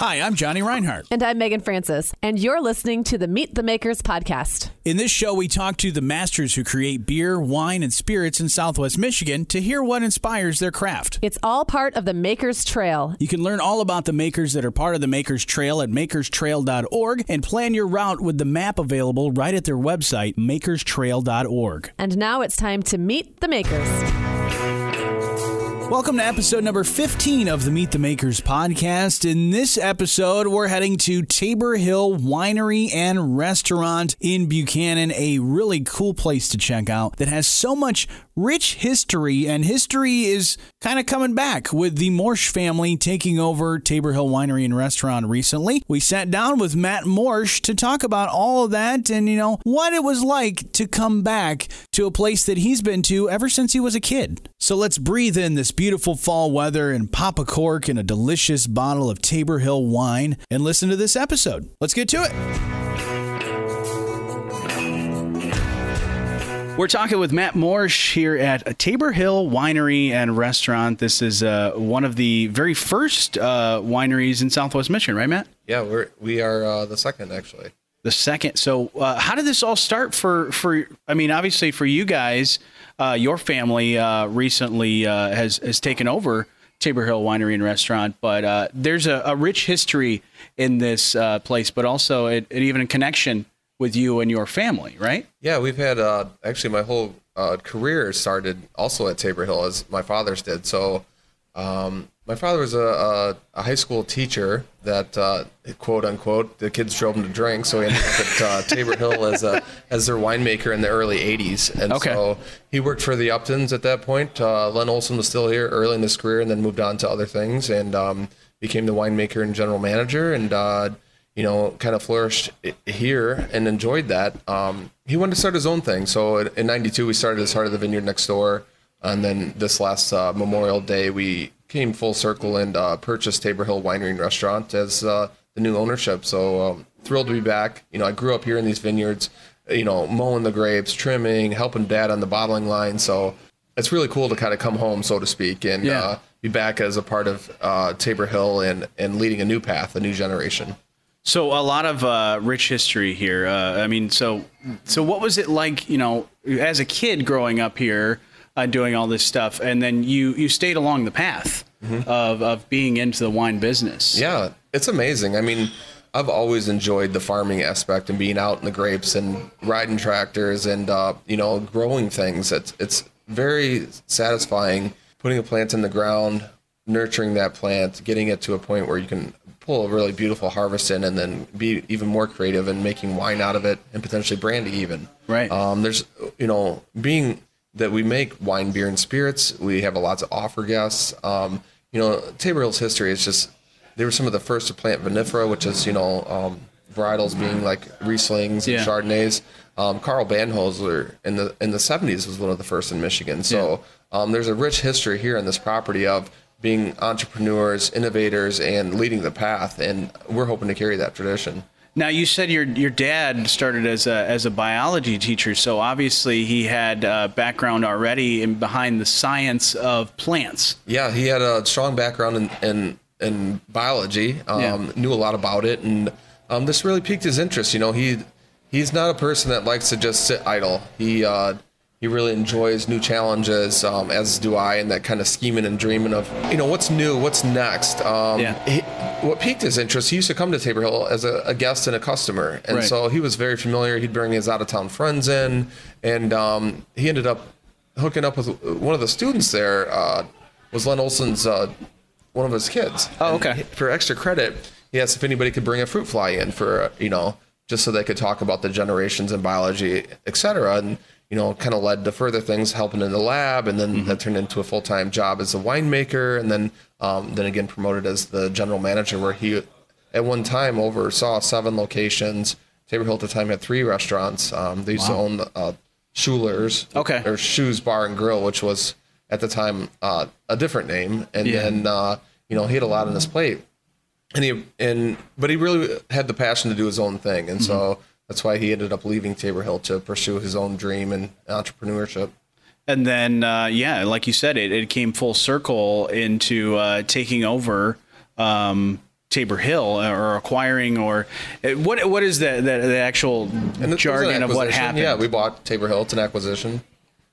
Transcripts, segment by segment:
Hi, I'm Johnny Reinhardt. And I'm Megan Francis, and you're listening to the Meet the Makers podcast. In this show, we talk to the masters who create beer, wine, and spirits in Southwest Michigan to hear what inspires their craft. It's all part of the Makers Trail. You can learn all about the makers that are part of the Makers Trail at makerstrail.org and plan your route with the map available right at their website, makerstrail.org. And now it's time to meet the makers. Welcome to episode number 15 of the Meet the Makers podcast. In this episode, we're heading to Tabor Hill Winery and Restaurant in Buchanan, a really cool place to check out that has so much rich history, and history is kind of coming back with the Moersch family taking over Tabor Hill Winery and Restaurant recently. We sat down with Matt Moersch to talk about all of that and, you know, what it was like to come back to a place that he's been to ever since he was a kid. So let's breathe in this beautiful fall weather and pop a cork in a delicious bottle of Tabor Hill wine and listen to this episode. Let's get to it. We're talking with Matt Moersch here at Tabor Hill Winery and Restaurant. This is uh, one of the very first uh, wineries in Southwest Michigan, right, Matt? Yeah, we're we are uh, the second actually. The second. So, uh, how did this all start for for? I mean, obviously for you guys, uh, your family uh, recently has has taken over Tabor Hill Winery and Restaurant, but there's a, a, rich history in this place, but also it, it even a connection with you and your family, right? Yeah, we've had uh, actually my whole uh, career started also at Tabor Hill as my father's did. So um, my father was a, a, a, high school teacher that uh, quote unquote the kids drove him to drink, so he ended up at uh, Tabor Hill as a as their winemaker in the early '80s, and okay. so he worked for the Uptons at that point. Uh, Len Olson was still here early in his career, and then moved on to other things and um, became the winemaker and general manager and uh, you know, kind of flourished here and enjoyed that. Um, he wanted to start his own thing. So in '92, we started as Heart of the Vineyard next door, and then this last uh, Memorial Day, we came full circle and uh, purchased Tabor Hill Winery and Restaurant as uh, the new ownership. So um, thrilled to be back. You know, I grew up here in these vineyards. You know, mowing the grapes, trimming, helping dad on the bottling line. So it's really cool to kind of come home, so to speak, and yeah. Uh, be back as a part of uh, Tabor Hill and and leading a new path, a new generation. So a lot of uh, rich history here. Uh, I mean, so so what was it like? You know, as a kid growing up here, uh, doing all this stuff, and then you you stayed along the path mm-hmm. of of being into the wine business. Yeah, it's amazing. I mean. I've always enjoyed the farming aspect and being out in the grapes and riding tractors and uh, you know growing things. It's it's very satisfying putting a plant in the ground, nurturing that plant, getting it to a point where you can pull a really beautiful harvest in and then be even more creative and making wine out of it and potentially brandy even. Right. Um, there's, you know, being that we make wine, beer, and spirits, we have a lot to offer guests. Um, you know, Tabor Hill's history is just, they were some of the first to plant vinifera, which is, you know, um, varietals being like Rieslings and yeah. Chardonnays. Um, Carl Banholzer in the in the 70s was one of the first in Michigan. So yeah. um, there's a rich history here in this property of being entrepreneurs, innovators, and leading the path. And we're hoping to carry that tradition. Now you said your your dad started as a as a biology teacher, so obviously he had a background already in behind the science of plants. Yeah, he had a strong background in in, in biology. Um, yeah. Knew a lot about it, and um, this really piqued his interest. You know, he he's not a person that likes to just sit idle. He uh, he really enjoys new challenges, um, as do I, and that kind of scheming and dreaming of, you know, what's new, what's next. Um, yeah. He, what piqued his interest, he used to come to Tabor Hill as a, a guest and a customer. And right. so he was very familiar. He'd bring his out of town friends in, and um, he ended up hooking up with one of the students there, uh, was Len Olson's, uh, one of his kids. Oh, okay. And for extra credit, he asked if anybody could bring a fruit fly in for, you know, just so they could talk about the generations in biology, et cetera. And you know, kind of led to further things, helping in the lab, and then mm-hmm. that turned into a full time job as a winemaker, and then um, then again promoted as the general manager, where he at one time oversaw seven locations. Tabor Hill at the time had three restaurants. Um, they used wow. to own uh, Schuler's, okay, or Schu's Bar and Grill, which was at the time uh, a different name, and yeah. then uh, you know he had a lot on his plate, and he and but he really had the passion to do his own thing, and mm-hmm. so that's why he ended up leaving Tabor Hill to pursue his own dream and entrepreneurship. And then, uh, yeah, like you said, it, it came full circle into uh, taking over um, Tabor Hill or acquiring or uh, what what is the the, the actual And this was an jargon of what happened? Yeah, we bought Tabor Hill. It's an acquisition.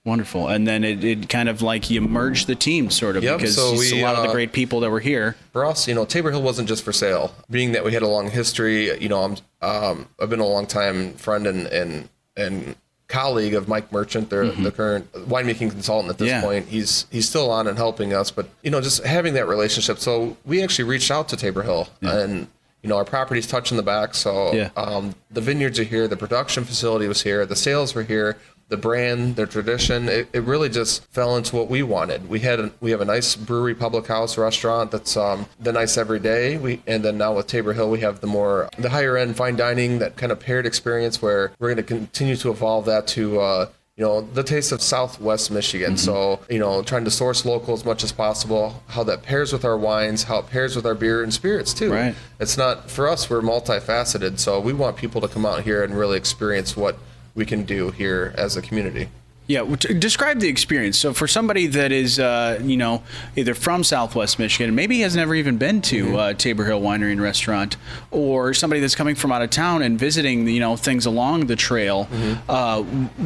Wonderful. And then it, it kind of like you merged the team sort of Yep, because so we, a lot of the uh, great people that were here. For us, you know, Tabor Hill wasn't just for sale. Being that we had a long history, you know, I'm um, I've been a long time friend and and and colleague of Mike Merchant, the the current winemaking consultant at this Mm-hmm. Yeah. point. He's he's still on and helping us, but you know, just having that relationship. So we actually reached out to Tabor Hill and. You know, our property's touching the back, so Yeah. um, the vineyards are here, the production facility was here, the sales were here, the brand, the tradition. It, it really just fell into what we wanted. We had a, we have a nice brewery, public house, restaurant that's um, the nice every day. We and then now with Tabor Hill, we have the more the higher end fine dining, that kind of paired experience where we're going to continue to evolve that to. Uh, you know the taste of southwest michigan so you know trying to source local as much as possible how that pairs with our wines how it pairs with our beer and spirits too Right. it's not for us we're multifaceted so we want people to come out here and really experience what we can do here as a community Yeah, describe the experience. So, for somebody that is, uh, you know, either from Southwest Michigan, maybe has never even been to Mm-hmm. uh, Tabor Hill Winery and Restaurant, or somebody that's coming from out of town and visiting, you know, things along the trail, Mm-hmm. uh,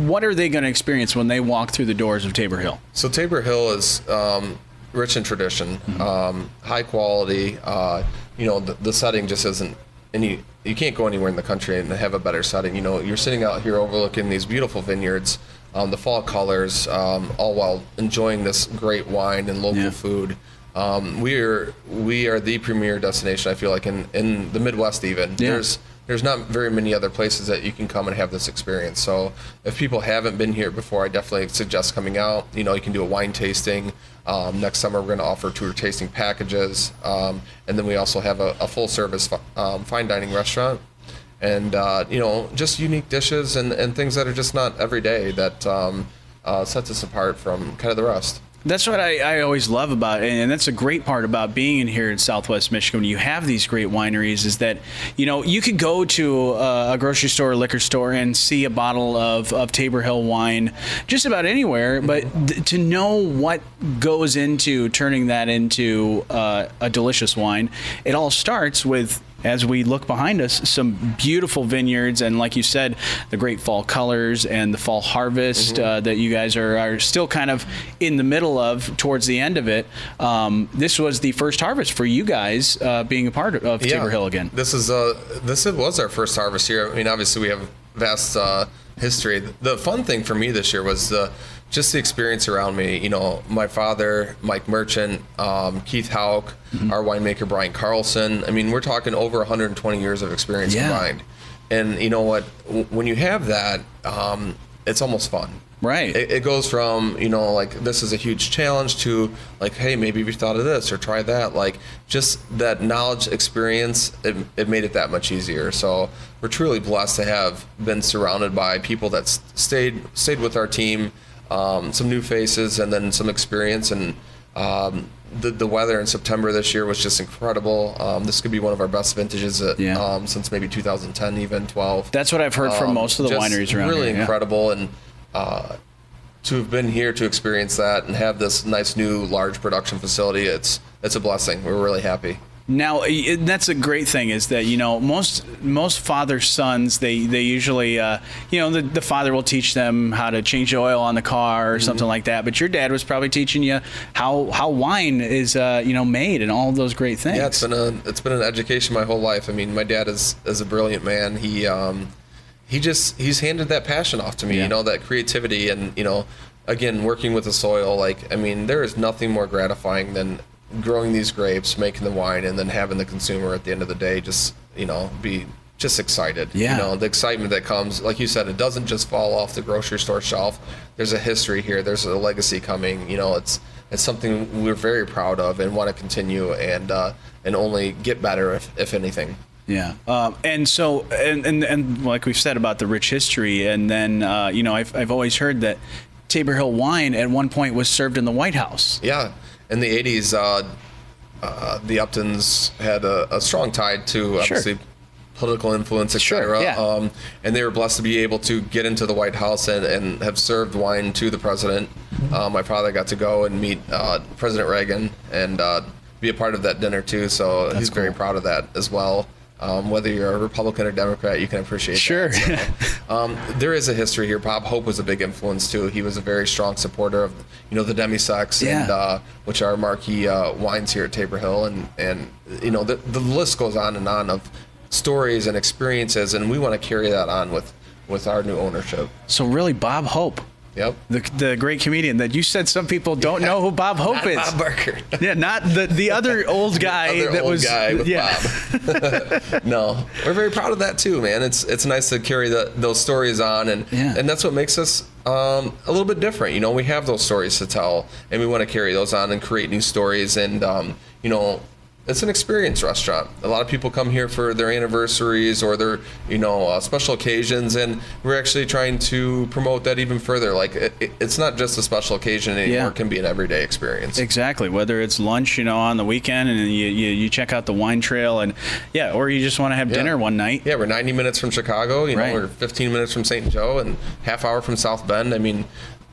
what are they going to experience when they walk through the doors of Tabor Hill? So Tabor Hill is um, rich in tradition, um, high quality. Uh, you know, the, the setting just isn't any. You can't go anywhere in the country and have a better setting. You know, you're sitting out here overlooking these beautiful vineyards, um, the fall colors, um, all while enjoying this great wine and local Yeah. food. Um, we are we are the premier destination. I feel like in in the Midwest even. Yeah. There's there's not very many other places that you can come and have this experience. So if people haven't been here before, I definitely suggest coming out. You know, you can do a wine tasting. Um, next summer, we're going to offer tour tasting packages, um, and then we also have a, a full service um, fine dining restaurant, and uh, you know, just unique dishes and, and things that are just not every day that um, uh, sets us apart from kind of the rest. That's what I, I always love about it, and that's a great part about being in here in Southwest Michigan. When you have these great wineries, is that you know you could go to a, a grocery store, or liquor store, and see a bottle of, of Tabor Hill wine just about anywhere, but th- to know what goes into turning that into uh, a delicious wine, it all starts with as we look behind us, some beautiful vineyards, and like you said, the great fall colors and the fall harvest uh, that you guys are, are still kind of in the middle of towards the end of it. Um, this was the first harvest for you guys uh, being a part of Tabor Hill again. This is uh this was our first harvest here. I mean, obviously we have vast uh, history. The fun thing for me this year was uh, just the experience around me. You know, my father, Mike Merchant, um, Keith Hauk, Mm-hmm. our winemaker Brian Carlson. I mean, we're talking over 120 years of experience Yeah. combined. And you know what? When you have that, um, it's almost fun. Right. It, it goes from you know like this is a huge challenge to like hey maybe we thought of this or try that like just that knowledge experience it, it made it that much easier so we're truly blessed to have been surrounded by people that stayed stayed with our team um, some new faces and then some experience and um, the, the weather in September this year was just incredible. Um, this could be one of our best vintages at, Yeah. um, since maybe 2010, even 12. That's what I've heard from Um, most of the wineries around really here. yeah. incredible and uh, to have been here to experience that and have this nice new large production facility it's it's a blessing we're really happy Now that's a great thing is that you know most most father sons they they usually uh, you know the, the father will teach them how to change the oil on the car or Mm-hmm. something like that. But your dad was probably teaching you how how wine is uh, you know made and all those great things. yeah it's been a it's been an education my whole life i mean my dad is is a brilliant man he um he just he's handed that passion off to me Yeah. you know that creativity and you know again working with the soil like i mean there is nothing more gratifying than growing these grapes making the wine and then having the consumer at the end of the day just you know be just excited. Yeah. you know the excitement that comes like you said it doesn't just fall off the grocery store shelf. There's a history here. There's a legacy coming. You know it's it's something we're very proud of and want to continue and uh, and only get better if, if anything. Yeah, um, and so and, and and like we've said about the rich history, and then uh, you know I've I've always heard that Tabor Hill wine at one point was served in the White House. Yeah, in the '80s, uh, uh, the Uptons had a, a strong tie to obviously political influence, Sure, etc. yeah. Um, and they were blessed to be able to get into the White House and, and have served wine to the president. Uh, my father got to go and meet uh, President Reagan and uh, be a part of that dinner too. So he's very proud of that as well. Um, whether you're a Republican or Democrat, you can appreciate it. Sure. that. So, um, there is a history here. Bob Hope was a big influence too. He was a very strong supporter of, you know, the demi-secs Yeah. and uh, which are marquee uh, wines here at Tabor Hill, and and you know the the list goes on and on of stories and experiences, and we want to carry that on with with our new ownership. So really, Bob Hope, Yep. the the great comedian that you said some people don't know who Bob Hope Not is. Bob Barker. Yeah, not the the other old guy Other that old was guy with yeah. Bob. no, we're very proud of that too, man. It's it's nice to carry the, those stories on, and Yeah. and that's what makes us um, a little bit different. You know, we have those stories to tell, and we want to carry those on and create new stories. And um, you know, it's an experience restaurant. A lot of people come here for their anniversaries or their you know uh, special occasions, and we're actually trying to promote that even further. Like it, it- it's not just a special occasion anymore; Yeah. it can be an everyday experience. Exactly. Whether it's lunch, you know, on the weekend, and you, you, you check out the wine trail, and yeah, or you just want to have dinner one night. Yeah, we're 90 minutes from Chicago. You know, Right. we're 15 minutes from St. Joe and half hour from South Bend. I mean,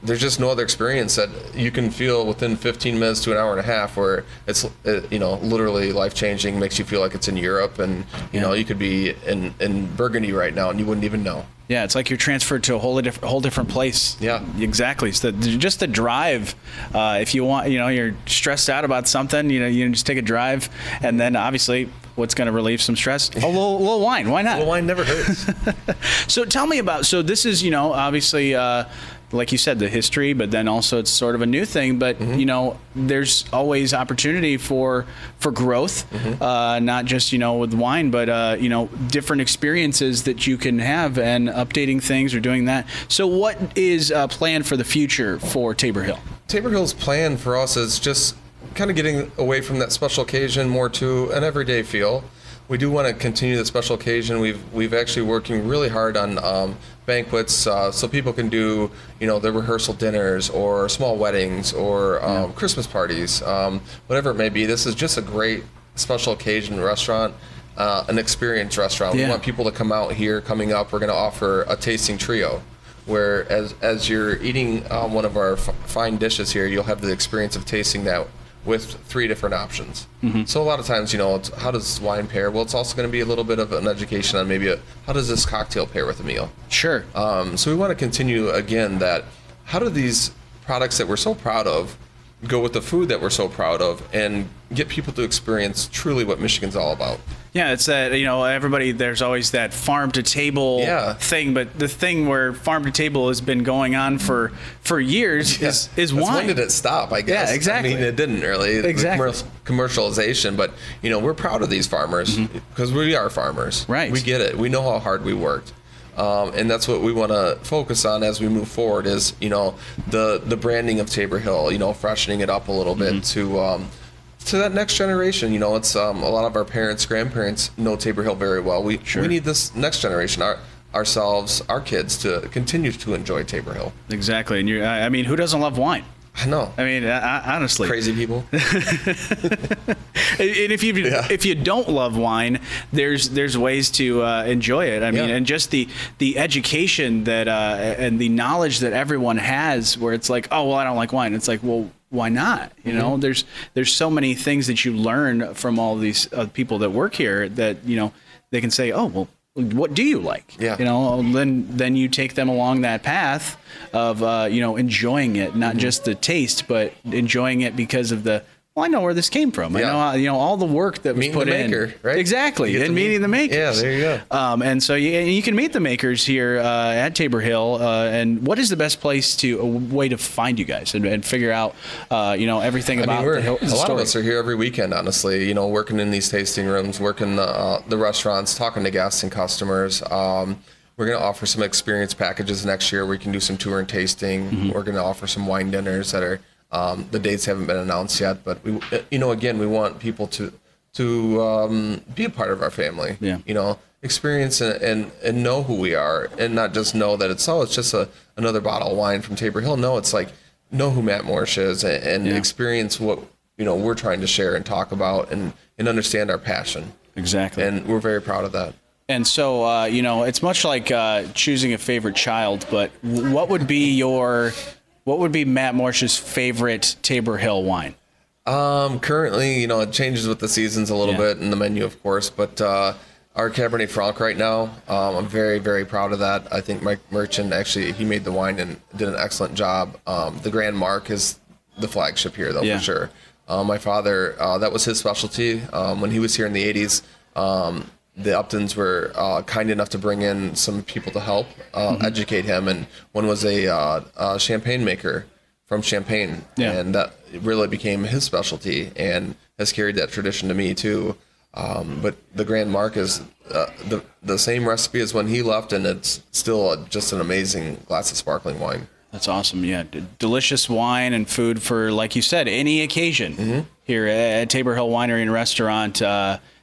there's just no other experience that you can feel within 15 minutes to an hour and a half where it's uh, you know literally life changing. Makes you feel like it's in Europe, and you know you could be in in Burgundy right now and you wouldn't even know. Yeah, it's like you're transferred to a whole different, whole different place. Yeah. exactly. So the, just the drive. Uh, if you want, you know, you're stressed out about something, you know, you just take a drive, and then obviously, what's going to relieve some stress? A little, little wine. Why not? Well, wine never hurts. So tell me about. So this is, you know, obviously, uh, like you said, the history, but then also it's sort of a new thing. But Mm-hmm. you know, there's always opportunity for for growth, Mm-hmm. uh, not just you know with wine, but uh, you know, different experiences that you can have and updating things or doing that. So what is uh, planned for the future for Tabor Hill? Tabor Hill's plan for us is just kind of getting away from that special occasion more to an everyday feel. We do want to continue the special occasion. We've we've actually working really hard on um, banquets uh, so people can do you know their rehearsal dinners or small weddings or um, Christmas parties, um, whatever it may be. This is just a great special occasion restaurant. Uh, an experience restaurant. Yeah. We want people to come out here. Coming up, we're going to offer a tasting trio where as as you're eating um, one of our f- fine dishes here, you'll have the experience of tasting that with three different options. So a lot of times, you know, it's, how does wine pair? Well, it's also going to be a little bit of an education on maybe a, how does this cocktail pair with a meal. Sure. Um, so we want to continue again that how do these products that we're so proud of go with the food that we're so proud of and get people to experience truly what Michigan's all about. Yeah, it's that you know everybody. There's always that farm to table Yeah. thing, but the thing where farm to table has been going on for for years is is That's wine. When did it stop? I guess. Yeah, exactly. I mean, it didn't really. Exactly. commer- commercialization, but you know, we're proud of these farmers because we are farmers. Mm-hmm. Right. We get it. We know how hard we worked. Um, and that's what we want to focus on as we move forward is you know the the branding of Tabor Hill you know freshening it up a little bit Mm-hmm. to um, to that next generation you know it's um, a lot of our parents grandparents know Tabor Hill very well we we need this next generation our ourselves our kids to continue to enjoy Tabor Hill exactly, and you. I I mean, who doesn't love wine? I know I mean, I- honestly, crazy people And if you Yeah. if you don't love wine, there's there's ways to uh, enjoy it. I mean, Yeah. and just the the education that uh, and the knowledge that everyone has, where it's like, oh well, I don't like wine. It's like, well, why not? You know, Mm-hmm. there's there's so many things that you learn from all these uh, people that work here that you know they can say, oh well. What do you like? Yeah. You know, then then you take them along that path of uh, you know enjoying it, not Mm-hmm. just the taste, but enjoying it because of the well, I know where this came from. I know, how- you know, all the work that was Meeting put the in. maker, right? Exactly, and meet- meeting the makers. Yeah, there you go. Um, and so you, you can meet the makers here uh, at Tabor Hill. Uh, and what is the best place to a way to find you guys and, and figure out, uh, you know, everything I about mean, the hill? a lot story? of us are here every weekend, honestly. You know, working in these tasting rooms, working the, uh, the restaurants, talking to guests and customers. Um, we're going to offer some experience packages next year. We can do some tour and tasting. Mm-hmm. We're going to offer some wine dinners that are um, the dates haven't been announced yet, but we, you know, again, we want people to to um, be a part of our family. Yeah. You know, experience and, and and know who we are, and not just know that it's oh, it's just a another bottle of wine from Tabor Hill. No, it's like know who Matt Moersch is and, and Yeah. experience what you know we're trying to share and talk about and and understand our passion. exactly. And we're very proud of that. And so, uh, you know, it's much like uh, choosing a favorite child. But what would be your, what would be Matt Moersch's favorite Tabor Hill wine? Um, currently, you know, it changes with the seasons a little Yeah. bit and the menu, of course, but uh, our Cabernet Franc right now, um, I'm very, very proud of that. I think Mike Merchant actually he made the wine and did an excellent job. Um, the Grand Mark is the flagship here, though, Yeah. for sure. Uh, my father, uh, that was his specialty um, when he was here in the '80s. The Uptons were uh, kind enough to bring in some people to help uh, Mm-hmm. educate him, and one was a, uh, a champagne maker from Champagne, Yeah. and that really became his specialty, and has carried that tradition to me too. Um, but the Grand Mark is uh, the the same recipe as when he left, and it's still just an amazing glass of sparkling wine. That's awesome. Yeah, D- delicious wine and food for, like you said, any occasion Mm-hmm. here at Tabor Hill Winery and Restaurant.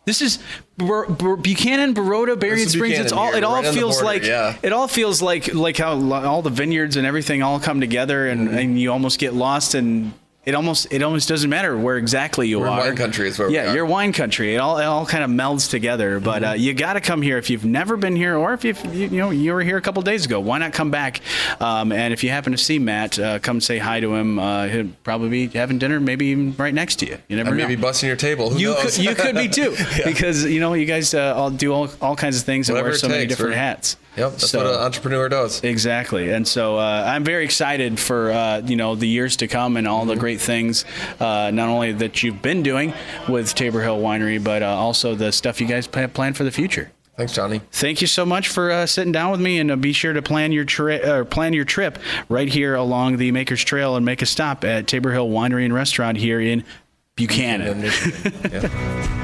This is Bur- Bur- Buchanan, Baroda, Berrien Springs. It's all. here, It all right feels border, like. yeah. It all feels like like how all the vineyards and everything all come together, and, Mm-hmm. and you almost get lost and. It almost it almost doesn't matter where exactly you We're are. wine country is where we yeah, are. you're wine country. It all it all kind of melds together. But Mm-hmm. uh, you got to come here if you've never been here, or if you've, you you know you were here a couple days ago. Why not come back? Um, and if you happen to see Matt, uh, come say hi to him. Uh, he'll probably be having dinner, maybe even right next to you. You never And know. maybe busting your table. Who you knows? could you could be too because you know you guys uh, all do all, all kinds of things and wear so many different hats. Yep, that's So- what an entrepreneur does. Exactly, and so uh, I'm very excited for uh, you know the years to come and all Mm-hmm. the great things, uh, not only that you've been doing with Tabor Hill Winery, but uh, also the stuff you guys have planned for the future. Thanks, Johnny. Thank you so much for uh, sitting down with me, and uh, be sure to plan your tri- uh, plan your trip right here along the Makers Trail and make a stop at Tabor Hill Winery and Restaurant here in Buchanan. Yeah.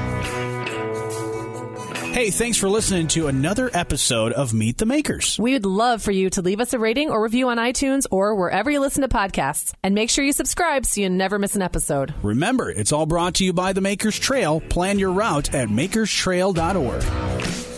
Hey, thanks for listening to another episode of Meet the Makers. We would love for you to leave us a rating or review on iTunes or wherever you listen to podcasts. And make sure you subscribe so you never miss an episode. Remember, it's all brought to you by the Makers Trail. Plan your route at makerstrail.org.